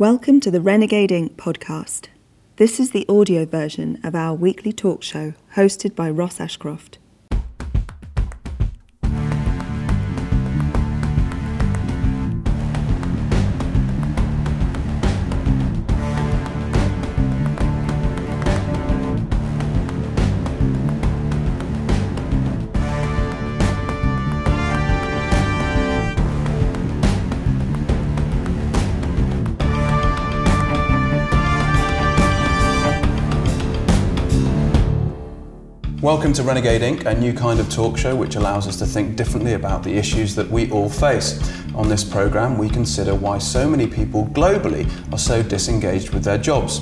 Welcome to the Renegade Inc. podcast. This is the audio version of our weekly talk show hosted by Ross Ashcroft. Welcome to Renegade Inc., a new kind of talk show which allows us to think differently about the issues that we all face. On this programme, we consider why so many people globally are so disengaged with their jobs.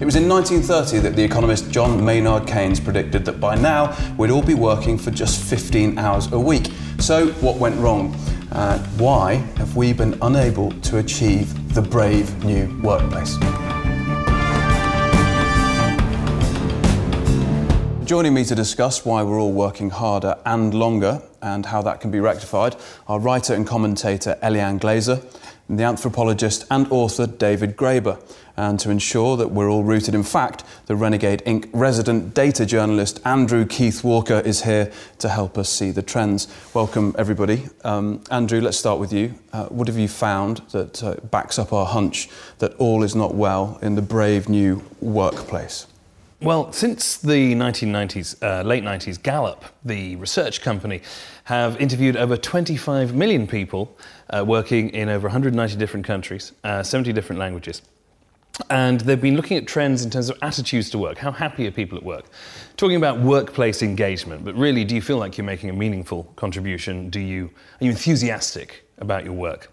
It was in 1930 that the economist John Maynard Keynes predicted that by now we'd all be working for just 15 hours a week. So, what went wrong? Uh, why have we been unable to achieve the brave new workplace? Joining me to discuss why we're all working harder and longer and how that can be rectified are writer and commentator Eliane Glaser, and the anthropologist and author David Graeber. And to ensure that we're all rooted in fact, the Renegade Inc. resident data journalist Andrew Keith Walker is here to help us see the trends. Welcome, everybody. Um, Andrew, let's start with you. Uh, what have you found that uh, backs up our hunch that all is not well in the brave new workplace? Well, since the 1990s, uh, late 90s, Gallup, the research company, have interviewed over 25 million people uh, working in over 190 different countries, uh, 70 different languages. And they've been looking at trends in terms of attitudes to work. How happy are people at work? Talking about workplace engagement, but really, do you feel like you're making a meaningful contribution? Do you, are you enthusiastic about your work?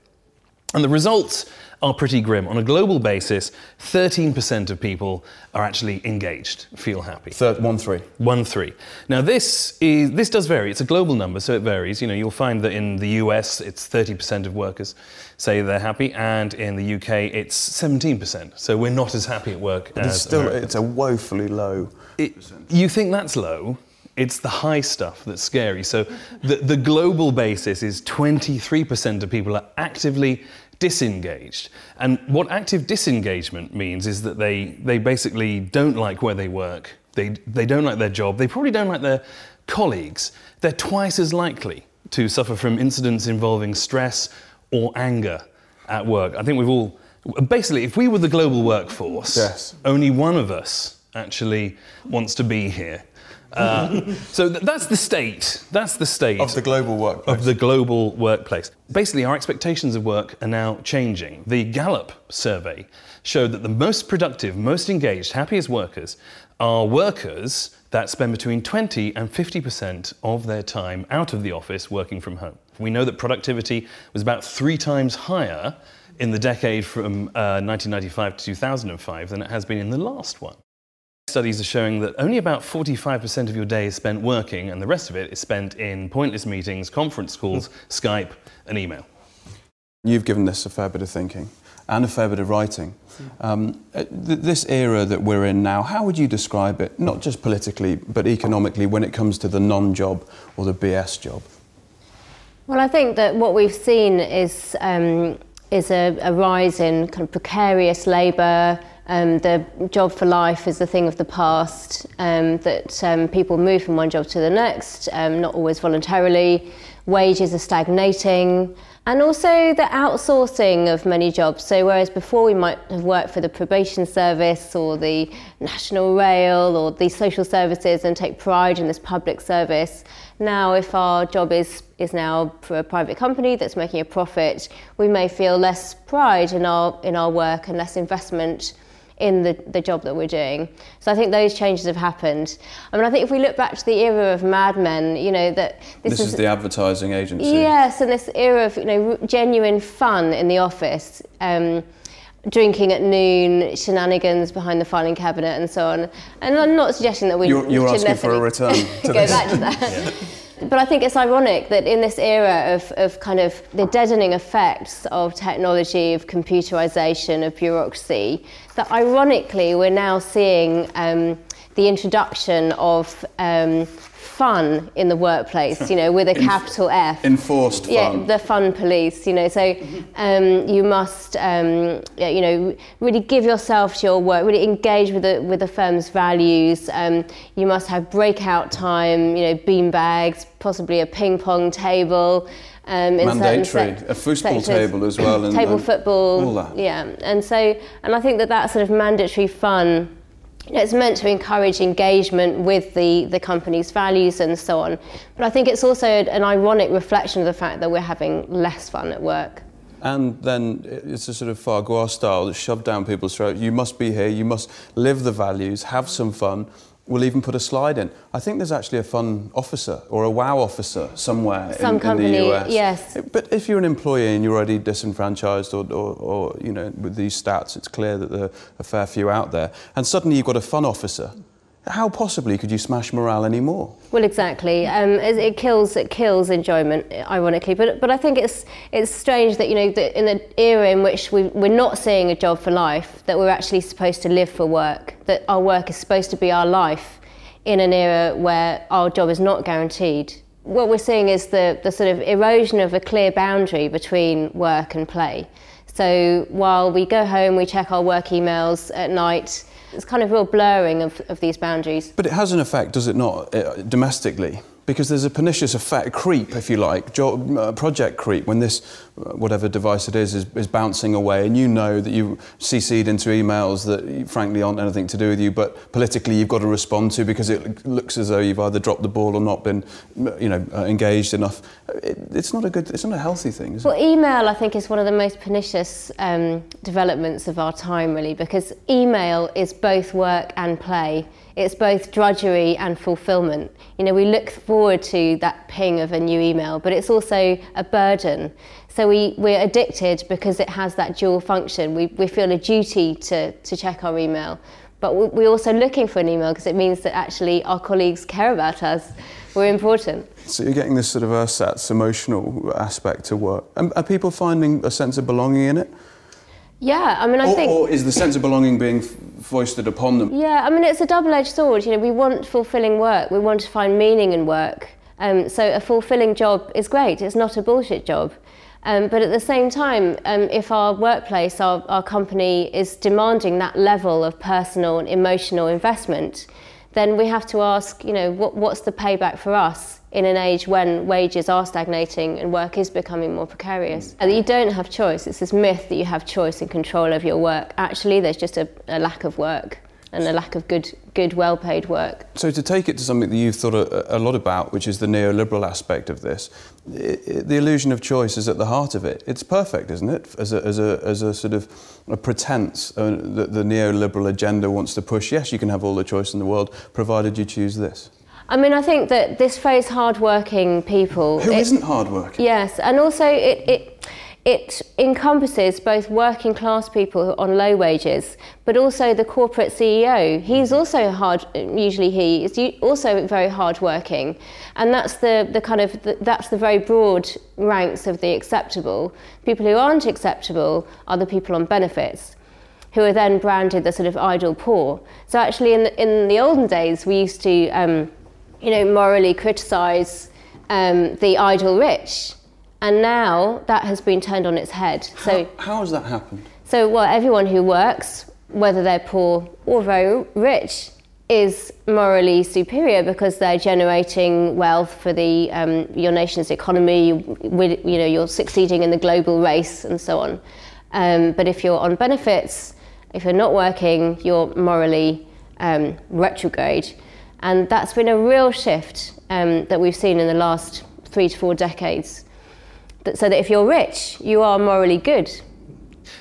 And the results are pretty grim. On a global basis, 13% of people are actually engaged, feel happy. Third, one three. One three. Now this is this does vary. It's a global number, so it varies. You know, you'll find that in the US it's 30% of workers say they're happy, and in the UK it's 17%. So we're not as happy at work but it's still Americans. it's a woefully low. It, you think that's low? It's the high stuff that's scary. So the, the global basis is 23% of people are actively disengaged. And what active disengagement means is that they, they basically don't like where they work, they, they don't like their job, they probably don't like their colleagues. They're twice as likely to suffer from incidents involving stress or anger at work. I think we've all, basically, if we were the global workforce, Yes. only one of us actually wants to be here. Uh, so th- that's the state. That's the state Of the global workplace. of the global workplace. Basically, our expectations of work are now changing. The Gallup survey showed that the most productive, most engaged, happiest workers are workers that spend between 20 and 50% of their time out of the office working from home. We know that productivity was about three times higher in the decade from uh, 1995 to 2005 than it has been in the last one. Studies are showing that only about 45% of your day is spent working, and the rest of it is spent in pointless meetings, conference calls, Skype, and email. You've given this a fair bit of thinking and a fair bit of writing. Um, uh, th- this era that we're in now, how would you describe it, not just politically, but economically, when it comes to the non job or the BS job? Well, I think that what we've seen is um, is a, a rise in kind of precarious labour. Um, the job for life is a thing of the past. Um, that um, people move from one job to the next, um, not always voluntarily. Wages are stagnating, and also the outsourcing of many jobs. So, whereas before we might have worked for the probation service or the National Rail or the social services and take pride in this public service, now if our job is is now for a private company that's making a profit, we may feel less pride in our in our work and less investment in the, the job that we're doing. So I think those changes have happened. I mean, I think if we look back to the era of Mad Men, you know, that this, This, is the advertising agency. Yes, and this era of you know genuine fun in the office, um, drinking at noon, shenanigans behind the filing cabinet, and so on. And I'm not suggesting that we You're, you're should asking for a return to go this. back to that. But I think it's ironic that in this era of, of kind of the deadening effects of technology, of computerization, of bureaucracy, that ironically we're now seeing um, the introduction of um, fun in the workplace, you know, with a capital F. Enforced fun. Yeah, the fun police, you know. So um, you must, um, you know, really give yourself to your work, really engage with the with the firm's values. Um, you must have breakout time, you know, bean bags, possibly a ping pong table. Um, in Mandatory, sec- a football sectors. table as well. And, table and football, all that. yeah. And so, and I think that that sort of mandatory fun you know, it's meant to encourage engagement with the, the company's values and so on. But I think it's also an ironic reflection of the fact that we're having less fun at work. And then it's a sort of Farquhar style that's shoved down people's throats. You must be here, you must live the values, have some fun. We'll even put a slide in. I think there's actually a fun officer or a wow officer somewhere Some in, company, in the US. yes. But if you're an employee and you're already disenfranchised or, or, or, you know, with these stats, it's clear that there are a fair few out there. And suddenly you've got a fun officer. How possibly could you smash morale anymore? Well, exactly. Um, it, kills it kills enjoyment, ironically. But but I think it's it's strange that you know that in the era in which we we're not seeing a job for life, that we're actually supposed to live for work. That our work is supposed to be our life, in an era where our job is not guaranteed. What we're seeing is the the sort of erosion of a clear boundary between work and play. So while we go home, we check our work emails at night. It's kind of real blurring of, of these boundaries. But it has an effect, does it not, uh, domestically? Because there's a pernicious effect, creep, if you like, jo- uh, project creep, when this, uh, whatever device it is, is, is bouncing away, and you know that you CC'd into emails that frankly aren't anything to do with you, but politically you've got to respond to because it looks as though you've either dropped the ball or not been, you know, uh, engaged enough. It, it's not a good, it's not a healthy thing, is it? Well, email, I think, is one of the most pernicious um, developments of our time, really, because email is both work and play. It's both drudgery and fulfillment. You know, we look forward to that ping of a new email, but it's also a burden. So we, we're addicted because it has that dual function. We, we feel a duty to, to check our email, but we- we're also looking for an email because it means that actually our colleagues care about us. We're important. So you're getting this sort of uh, ersatz emotional aspect to work. And are people finding a sense of belonging in it? Yeah, I mean, I or, think. or is the sense of belonging being foisted upon them? Yeah, I mean, it's a double edged sword. You know, we want fulfilling work, we want to find meaning in work. Um, so, a fulfilling job is great, it's not a bullshit job. Um, but at the same time, um, if our workplace, our, our company is demanding that level of personal and emotional investment, then we have to ask, you know, what, what's the payback for us in an age when wages are stagnating and work is becoming more precarious? And you don't have choice. It's this myth that you have choice and control over your work. Actually, there's just a, a lack of work and a lack of good, good, well-paid work. So to take it to something that you've thought a, a lot about, which is the neoliberal aspect of this, i i the illusion of choice is at the heart of it. It's perfect, isn't it? As a, as a, as a sort of a pretense uh, that the neoliberal agenda wants to push. Yes, you can have all the choice in the world, provided you choose this. I mean, I think that this phrase "hard-working people" Who it- not hardworking? Yes, and also it, it, it encompasses both working class people on low wages, but also the corporate CEO. He's also hard, usually he is also very hardworking. And that's the, the kind of, the, that's the very broad ranks of the acceptable. People who aren't acceptable are the people on benefits who are then branded the sort of idle poor. So actually, in the, in the olden days, we used to, um, you know, morally criticise um, the idle rich, and now that has been turned on its head. So, How, how has that happened? so well, everyone who works, whether they're poor or very rich, is morally superior because they're generating wealth for the um, your nation's economy. You, you, know, you're succeeding in the global race and so on. Um, but if you're on benefits, if you're not working, you're morally um, retrograde, and that's been a real shift um, that we've seen in the last three to four decades. That, so that if you're rich, you are morally good.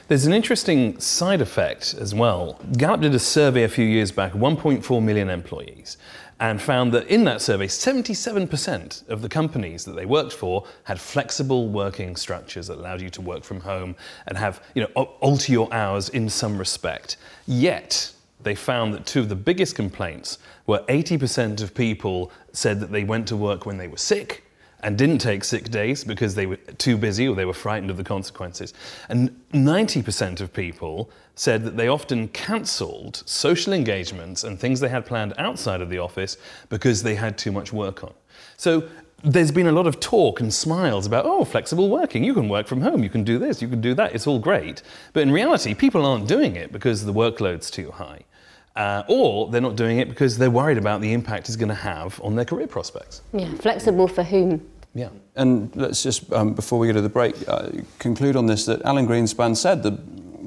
There's an interesting side effect as well. Gallup did a survey a few years back, 1.4 million employees, and found that in that survey, 77% of the companies that they worked for had flexible working structures that allowed you to work from home and have, you know, alter your hours in some respect. Yet, they found that two of the biggest complaints were 80% of people said that they went to work when they were sick, and didn't take sick days because they were too busy or they were frightened of the consequences. And 90% of people said that they often cancelled social engagements and things they had planned outside of the office because they had too much work on. So there's been a lot of talk and smiles about, oh, flexible working. You can work from home, you can do this, you can do that. It's all great. But in reality, people aren't doing it because the workload's too high. Uh, or they're not doing it because they're worried about the impact it's going to have on their career prospects. Yeah, flexible for whom? Yeah. And let's just, um, before we go to the break, uh, conclude on this that Alan Greenspan said that,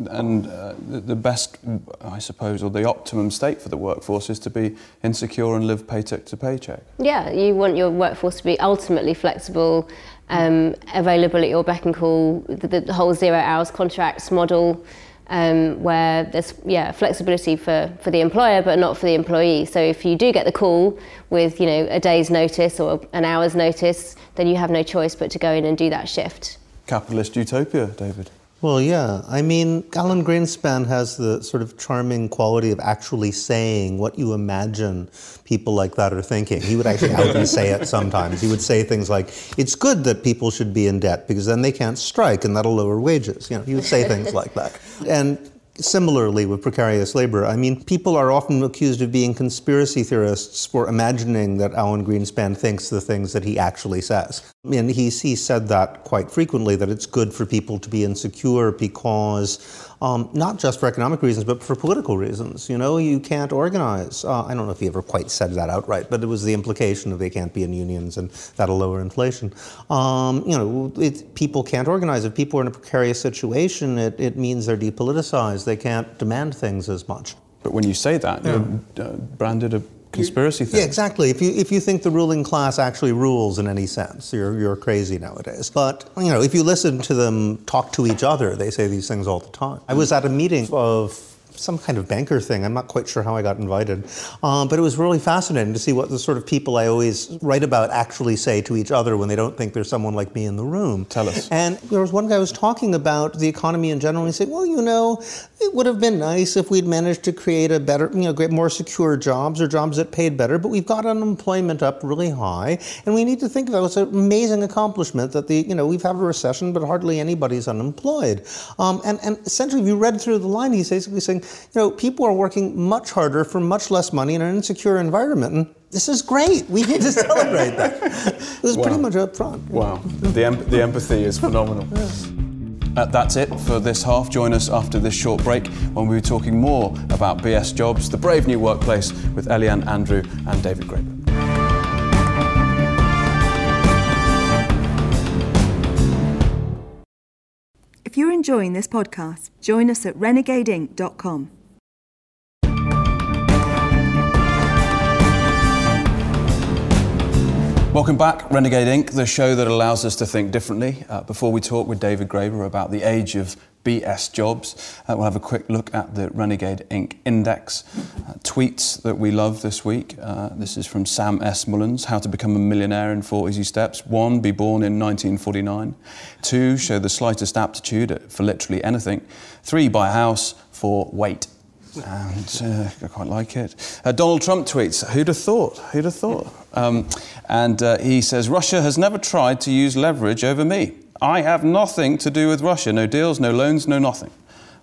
and uh, the, the best, I suppose, or the optimum state for the workforce is to be insecure and live paycheck to paycheck. Yeah, you want your workforce to be ultimately flexible, um, available at your beck and call, the, the whole zero hours contracts model um, where there's yeah flexibility for, for the employer but not for the employee. So if you do get the call with you know a day's notice or an hour's notice, then you have no choice but to go in and do that shift. Capitalist utopia, David. Well, yeah. I mean, Alan Greenspan has the sort of charming quality of actually saying what you imagine people like that are thinking. He would actually out and say it sometimes. He would say things like, "It's good that people should be in debt because then they can't strike and that'll lower wages." You know, he would say things like that. And Similarly, with precarious labor, I mean, people are often accused of being conspiracy theorists for imagining that Alan Greenspan thinks the things that he actually says. And he's, he said that quite frequently that it's good for people to be insecure because um, not just for economic reasons, but for political reasons. You know, you can't organize. Uh, I don't know if he ever quite said that outright, but it was the implication of they can't be in unions and that'll lower inflation. Um, you know, it, people can't organize. If people are in a precarious situation, it, it means they're depoliticized. They can't demand things as much. But when you say that, yeah. you're uh, branded a conspiracy theory. Yeah, exactly. If you if you think the ruling class actually rules in any sense, you're you're crazy nowadays. But you know, if you listen to them talk to each other, they say these things all the time. I was at a meeting of some kind of banker thing. I'm not quite sure how I got invited. Um, but it was really fascinating to see what the sort of people I always write about actually say to each other when they don't think there's someone like me in the room. Tell us. And there was one guy who was talking about the economy in general. And he said, well, you know, it would have been nice if we'd managed to create a better, you know, more secure jobs or jobs that paid better. But we've got unemployment up really high. And we need to think of it as an amazing accomplishment that the, you know, we've had a recession, but hardly anybody's unemployed. Um, and, and essentially, if you read through the line, he's basically saying, you know, people are working much harder for much less money in an insecure environment. And this is great. We need to celebrate that. It was wow. pretty much up front. Wow. The, em- the empathy is phenomenal. Uh, that's it for this half. Join us after this short break when we'll be talking more about BS Jobs, the brave new workplace with Eliane Andrew and David Graeber. If you're enjoying this podcast, join us at renegadeinc.com. Welcome back, Renegade Inc., the show that allows us to think differently. Uh, before we talk with David Graeber about the age of BS jobs, uh, we'll have a quick look at the Renegade Inc. Index. Uh, tweets that we love this week. Uh, this is from Sam S. Mullins How to Become a Millionaire in Four Easy Steps. One, be born in 1949. Two, show the slightest aptitude for literally anything. Three, buy a house. Four, wait and uh, I quite like it. Uh, Donald Trump tweets, Who'd have thought? Who'd have thought? Um, and uh, he says, Russia has never tried to use leverage over me. I have nothing to do with Russia. No deals, no loans, no nothing.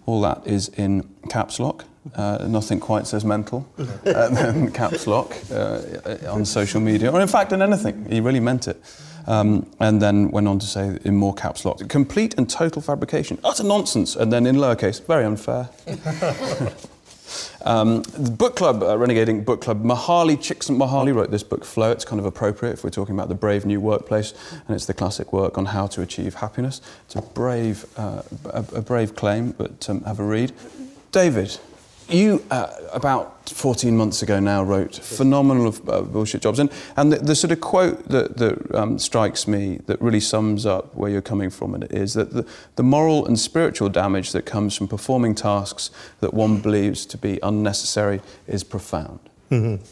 All that is in caps lock. Uh, nothing quite says mental than caps lock uh, on social media, or in fact in anything. He really meant it. Um, and then went on to say in more caps lock, complete and total fabrication, utter nonsense, and then in lowercase, very unfair. Um, book club, uh, Renegade Inc. Book Club, Mahali Mihaly Mahali wrote this book, Flow. It's kind of appropriate if we're talking about the brave new workplace, and it's the classic work on how to achieve happiness. It's a brave, uh, a, a, brave claim, but um, have a read. David, you, uh, about 14 months ago now, wrote phenomenal of, uh, bullshit jobs. And, and the, the, sort of quote that, that um, strikes me that really sums up where you're coming from and it is that the, the moral and spiritual damage that comes from performing tasks that one believes to be unnecessary is profound. Mm-hmm.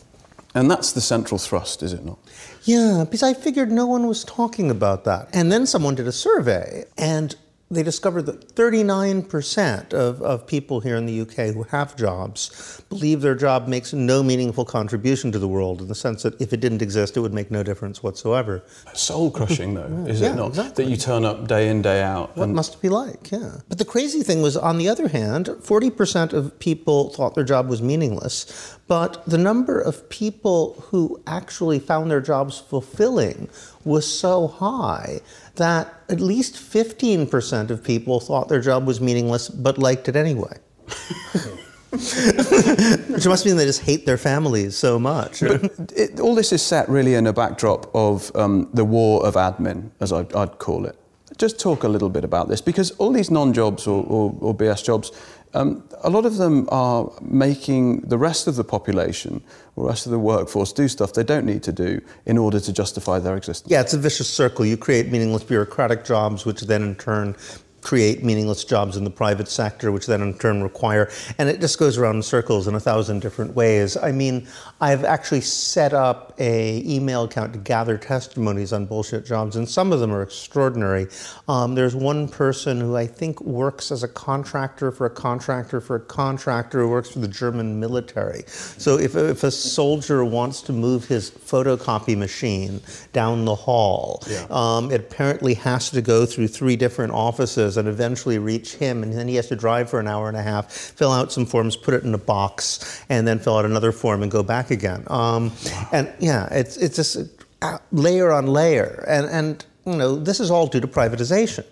And that's the central thrust, is it not? Yeah, because I figured no one was talking about that. And then someone did a survey, and they discovered that 39% of, of people here in the UK who have jobs believe their job makes no meaningful contribution to the world in the sense that if it didn't exist, it would make no difference whatsoever. Soul crushing, though, is Yeah, it not? exactly. That you turn up day in, day out. What must it be like? Yeah. But the crazy thing was, on the other hand, 40% of people thought their job was meaningless, but the number of people who actually found their jobs fulfilling was so high that at least 15% of people thought their job was meaningless but liked it anyway. Which must mean they just hate their families so much. it, all this is set really in a backdrop of um, the war of admin, as I'd, I'd call it. Just talk a little bit about this because all these non-jobs or, or, or BS jobs, um, a lot of them are making the rest of the population or rest of the workforce do stuff they don't need to do in order to justify their existence. Yeah, it's a vicious circle. You create meaningless bureaucratic jobs, which then in turn create meaningless jobs in the private sector, which then in turn require, and it just goes around in circles in a thousand different ways. I mean, I've actually set up a email account to gather testimonies on bullshit jobs, and some of them are extraordinary. Um, there's one person who I think works as a contractor for a contractor for a contractor who works for the German military. So if, if a soldier wants to move his photocopy machine down the hall, um, it apparently has to go through three different offices and eventually reach him, and then he has to drive for an hour and a half, fill out some forms, put it in a box, and then fill out another form and go back again. Um, And yeah, it's it's just uh, layer on layer, and and you know this is all due to privatization.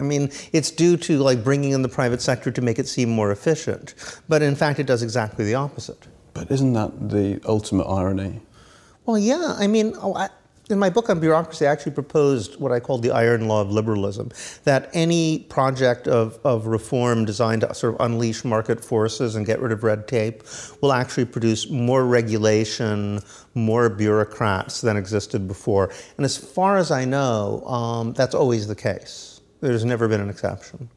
I mean, it's due to like bringing in the private sector to make it seem more efficient, but in fact, it does exactly the opposite. But isn't that the ultimate irony? Well, yeah. I mean, oh, I, in my book on bureaucracy, I actually proposed what I called the iron law of liberalism that any project of, of reform designed to sort of unleash market forces and get rid of red tape will actually produce more regulation, more bureaucrats than existed before. And as far as I know, um, that's always the case. There's never been an exception.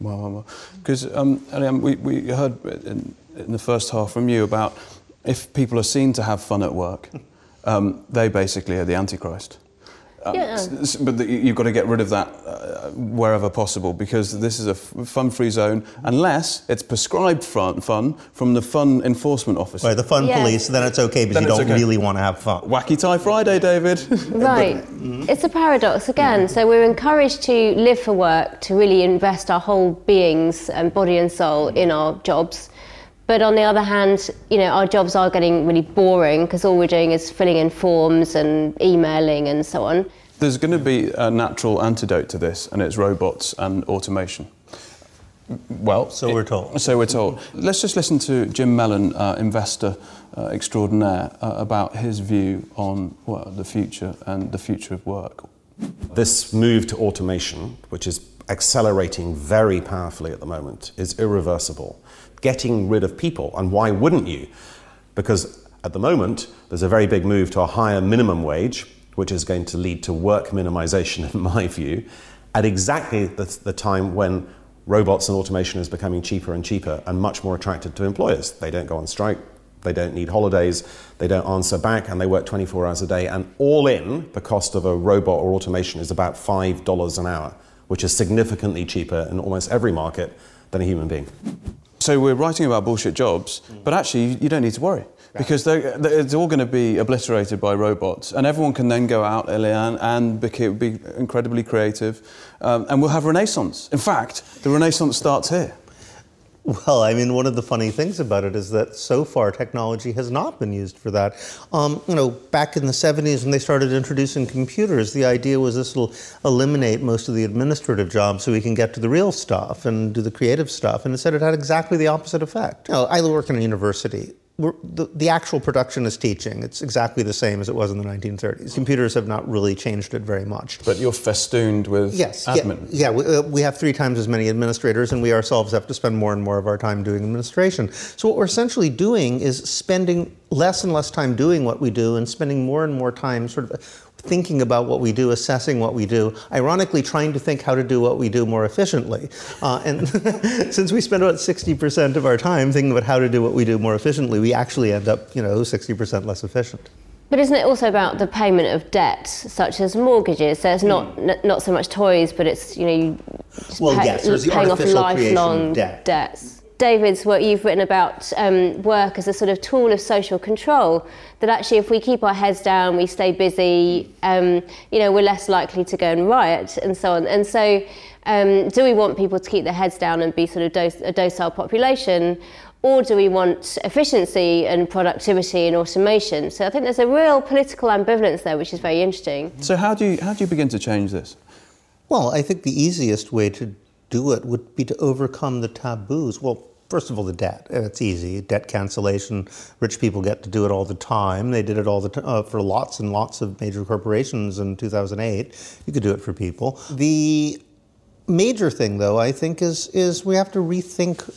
Well, because um, we, we heard in, in the first half from you about if people are seen to have fun at work, um, they basically are the Antichrist. Um, Yeah. s- s- but the, you've got to get rid of that uh, wherever possible because this is a f- fun-free zone unless it's prescribed fun, fun from the fun enforcement officer. By the fun Yeah. police, then it's okay because Then you don't okay. really want to have fun. Wacky Tie Friday, David. Right. It's a paradox again. So we're encouraged to live for work, to really invest our whole beings and body and soul in our jobs. But on the other hand, you know, our jobs are getting really boring because all we're doing is filling in forms and emailing and so on. There's going to be a natural antidote to this, and it's robots and automation. Well, So we're told. So we're told. Let's just listen to Jim Mellon, uh, investor uh, extraordinaire, uh, about his view on well, the future and the future of work. This move to automation, which is accelerating very powerfully at the moment, is irreversible. Getting rid of people, and why wouldn't you? Because at the moment, there's a very big move to a higher minimum wage, which is going to lead to work minimization, in my view, at exactly the, the time when robots and automation is becoming cheaper and cheaper and much more attractive to employers. They don't go on strike, they don't need holidays, they don't answer back, and they work 24 hours a day. And all in, the cost of a robot or automation is about $5 an hour, which is significantly cheaper in almost every market than a human being. So we're writing about bullshit jobs, but actually you- don't need to worry because they're, they're- it's all going to be obliterated by robots, and everyone can then go out, Eliane, and be, be incredibly creative, um, and we'll have renaissance. In fact, the renaissance starts here. Well, I mean, one of the funny things about it is that so far technology has not been used for that. Um, you know, back in the 70s when they started introducing computers, the idea was this will eliminate most of the administrative jobs so we can get to the real stuff and do the creative stuff. And instead, it had exactly the opposite effect. You know, I work in a university. We're, the, the actual production is teaching. It's exactly the same as it was in the 1930s. Computers have not really changed it very much. But you're festooned with Yes. admin. Yeah, yeah we, uh, we have three times as many administrators, and we ourselves have to spend more and more of our time doing administration. So, what we're essentially doing is spending less and less time doing what we do and spending more and more time sort of thinking about what we do, assessing what we do, ironically, trying to think how to do what we do more efficiently. Uh, and since we spend about 60% of our time thinking about how to do what we do more efficiently, we actually end up, you know, 60% less efficient. But isn't it also about the payment of debt, such as mortgages? So it's not n- not so much toys, but it's you know you Well, yes, paying off creation of lifelong debt. debts. David's work you've written about um, work as a sort of tool of social control. That actually, if we keep our heads down, we stay busy. Um, you know, we're less likely to go and riot and so on. And so, um, do we want people to keep their heads down and be sort of doc- a docile population? Or do we want efficiency and productivity and automation? So I think there's a real political ambivalence there, which is very interesting. So how do you how do you begin to change this? Well, I think the easiest way to do it would be to overcome the taboos. Well, first of all, the debt. It's easy. Debt cancellation. Rich people get to do it all the time. They did it all the time uh, for lots and lots of major corporations in 2008. You could do it for people. The major thing, though, I think, is is we have to rethink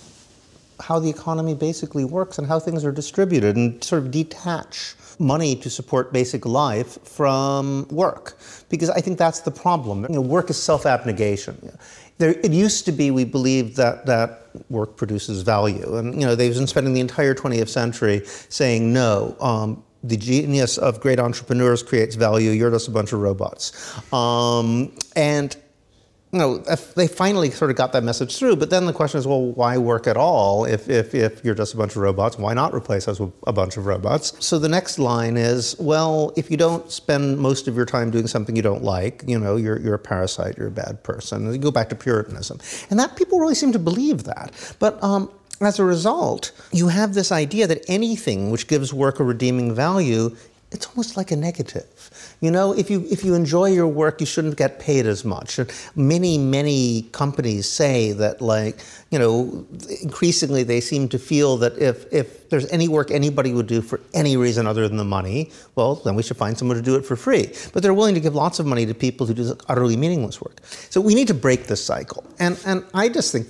how the economy basically works and how things are distributed and sort of detach money to support basic life from work because i think that's the problem you know, work is self-abnegation there, it used to be we believed that, that work produces value. And you know they've been spending the entire 20th century saying no um, the genius of great entrepreneurs creates value. You're just a bunch of robots. Um, and you know, they finally sort of got that message through. But then the question is, well, why work at all if, if, if you're just a bunch of robots? Why not replace us with a bunch of robots? So the next line is, well, if you don't spend most of your time doing something you don't like, you know, you're, you're a parasite, you're a bad person. You go back to Puritanism. And that people really seem to believe that. But um, as a result, you have this idea that anything which gives work a redeeming value it's almost like a negative. You know, if you if you enjoy your work, you shouldn't get paid as much. And many many companies say that, like, you know, increasingly they seem to feel that if if there's any work anybody would do for any reason other than the money, well, then we should find someone to do it for free. But they're willing to give lots of money to people who do utterly meaningless work. So we need to break this cycle. And and I just think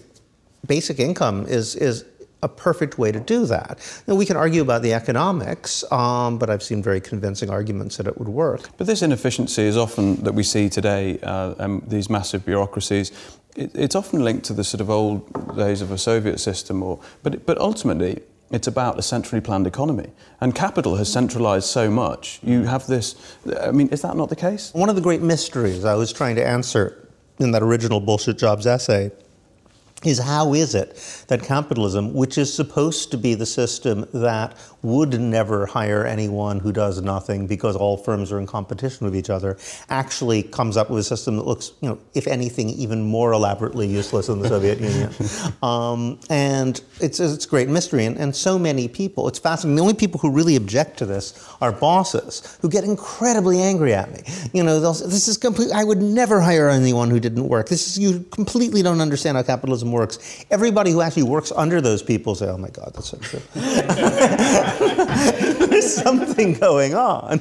basic income is is a perfect way to do that. Now, we can argue about the economics, um, but I've seen very convincing arguments that it would work. But this inefficiency is often that we see today, uh, um, these massive bureaucracies. It, it's often linked to the sort of old days of a Soviet system, or but but ultimately. It's about a centrally planned economy. And capital has centralized so much. You have this. I mean, is that not the case? One of the great mysteries I was trying to answer in that original Bullshit Jobs essay is how is it that capitalism, which is supposed to be the system that would never hire anyone who does nothing because all firms are in competition with each other, actually comes up with a system that looks, you know, if anything, even more elaborately useless than the Soviet Union. Um, and it's, it's a great mystery. And, and so many people, it's fascinating. The only people who really object to this are bosses who get incredibly angry at me. You know, they'll say, this is complete, I would never hire anyone who didn't work. This is, you completely don't understand how capitalism works. Everybody who actually works under those people say, oh my God, that's so true. there's something going on.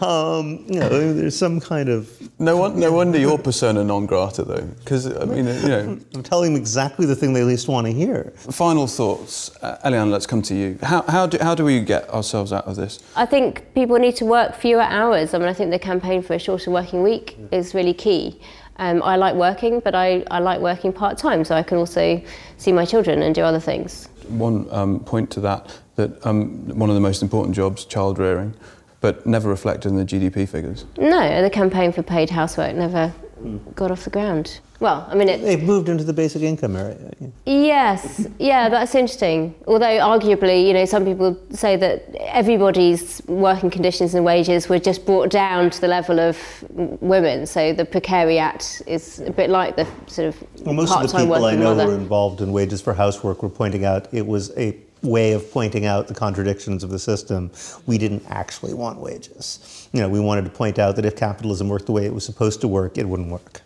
Um, you know, there's some kind of. No, one, no wonder you're persona non grata, though, because I mean, you know. I'm telling them exactly the thing they least want to hear. Final thoughts, uh, Eliane. Let's come to you. How, how do how do we get ourselves out of this? I think people need to work fewer hours. I mean, I think the campaign for a shorter working week is really key. Um, I like working, but I, I like working part time, so I can also see my children and do other things. One um, point to that that um, one of the most important jobs, child rearing, but never reflected in the GDP figures. No, the campaign for paid housework never got off the ground. Well, I mean, it, They've moved into the basic income area. Yes, yeah, that's interesting. Although arguably, you know, some people say that everybody's working conditions and wages were just brought down to the level of women. So the precariat is a bit like the sort of Well, most of the people I working know who mother. were involved in wages for housework were pointing out it was a way of pointing out the contradictions of the system. We didn't actually want wages. You know, we wanted to point out that if capitalism worked the way it was supposed to work, it wouldn't work.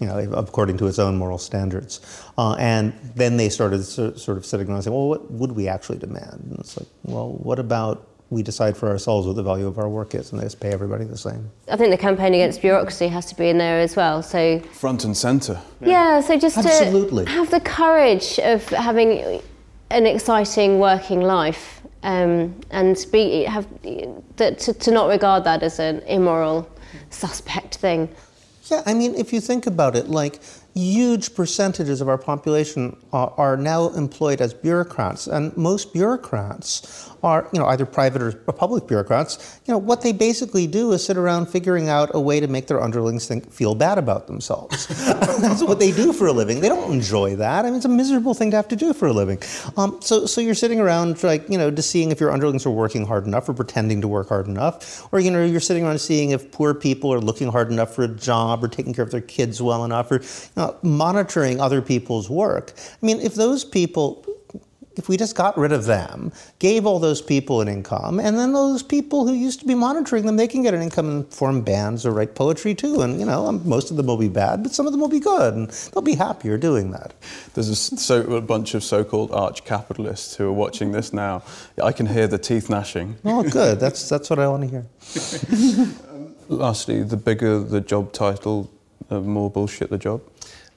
You know, according to its own moral standards. Uh, and then they started so, sort of sitting around and saying, well, what would we actually demand? And it's like, well, what about we decide for ourselves what the value of our work is and they just pay everybody the same? I think the campaign against bureaucracy has to be in there as well. So Front and centre. Yeah, so just Absolutely. to have the courage of having an exciting working life um, and be have to, to not regard that as an immoral, suspect thing. Yeah, I mean, if you think about it, like huge percentages of our population are, are, now employed as bureaucrats, and most bureaucrats are, you know, either private or public bureaucrats. You know, what they basically do is sit around figuring out a way to make their underlings think, feel bad about themselves. That's what they do for a living. They don't enjoy that. I mean, it's a miserable thing to have to do for a living. Um, so, so you're sitting around, like, you know, just seeing if your underlings are working hard enough or pretending to work hard enough, or you know, you're sitting around seeing if poor people are looking hard enough for a job or taking care of their kids well enough, or you know, monitoring other people's work. I mean, if those people if we just got rid of them, gave all those people an income, and then those people who used to be monitoring them, they can get an income and form bands or write poetry too. And you know, um, most of them will be bad, but some of them will be good, and they'll be happier doing that. There's a, so, a bunch of so-called arch capitalists who are watching this now. I can hear the teeth gnashing. Oh, good. That's that's what I want to hear. Lastly, the bigger the job title, the more bullshit the job.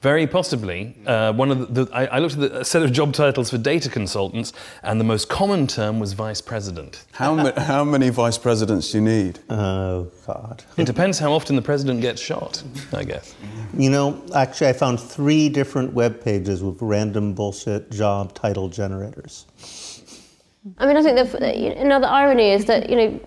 Very possibly. Uh, one of the, the I, I, looked at the set of job titles for data consultants, and the most common term was vice president. How, ma- how many vice presidents do you need? Oh, God. it depends how often the president gets shot, I guess. You know, actually, I found three different web pages with random bullshit job title generators. I mean, I think the, another irony is that, you know,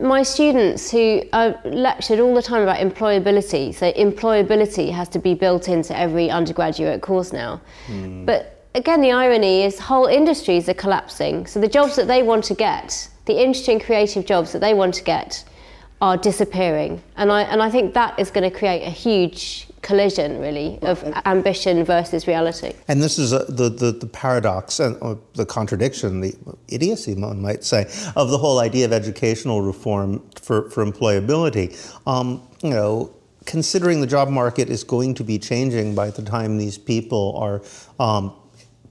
my students who are lectured all the time about employability, so employability has to be built into every undergraduate course now. Mm. But again, the irony is whole industries are collapsing. So the jobs that they want to get, the interesting creative jobs that they want to get, are disappearing. And I, and I think that is going to create a huge collision, really, of ambition versus reality. And this is a, the, the, the, paradox and the contradiction, the idiocy, one might say, of the whole idea of educational reform for, for employability. Um, you know, considering the job market is going to be changing by the time these people are um,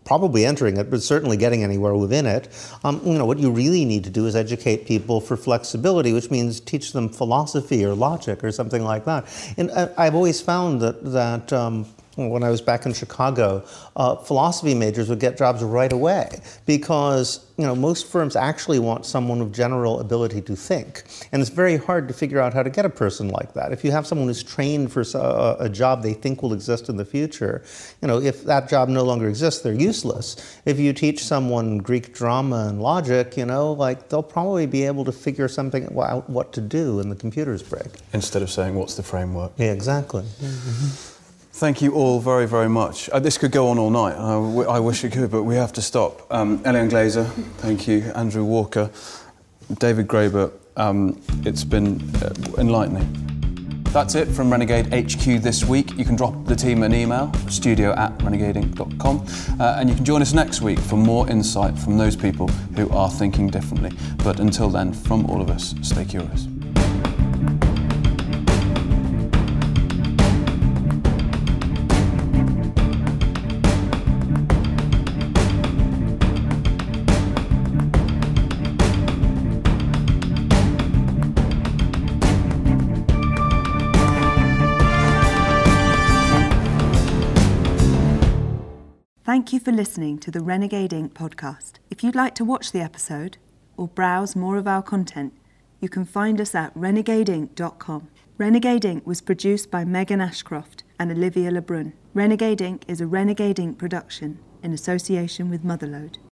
probably entering it, but certainly getting anywhere within it. Um, you know, what you really need to do is educate people for flexibility, which means teach them philosophy or logic or something like that. And uh, I've always found that that um, when I was back in Chicago, uh, philosophy majors would get jobs right away because you know most firms actually want someone with general ability to think, and it's very hard to figure out how to get a person like that. If you have someone who's trained for a, a job they think will exist in the future, you know if that job no longer exists, they're useless. If you teach someone Greek drama and logic, you know, like they'll probably be able to figure something out what to do when the computers break. Instead of saying what's the framework. Yeah, exactly. Mm-hmm. Thank you all very, very much. Uh, this could go on all night. I, w- I wish it could, but we have to stop. Um, Eliane Glaser, thank you. Andrew Walker, David Graeber, um, it's been uh, enlightening. That's it from Renegade HQ this week. You can drop the team an email, studio at renegadeinc.com, uh, and you can join us next week for more insight from those people who are thinking differently. But until then, from all of us, stay curious. For listening to the Renegade Inc. podcast. If you'd like to watch the episode or browse more of our content, you can find us at renegadeinc.com. Renegade Inc. was produced by Megan Ashcroft and Olivia Lebrun. Renegade Inc. is a Renegade Inc. production in association with Motherlode.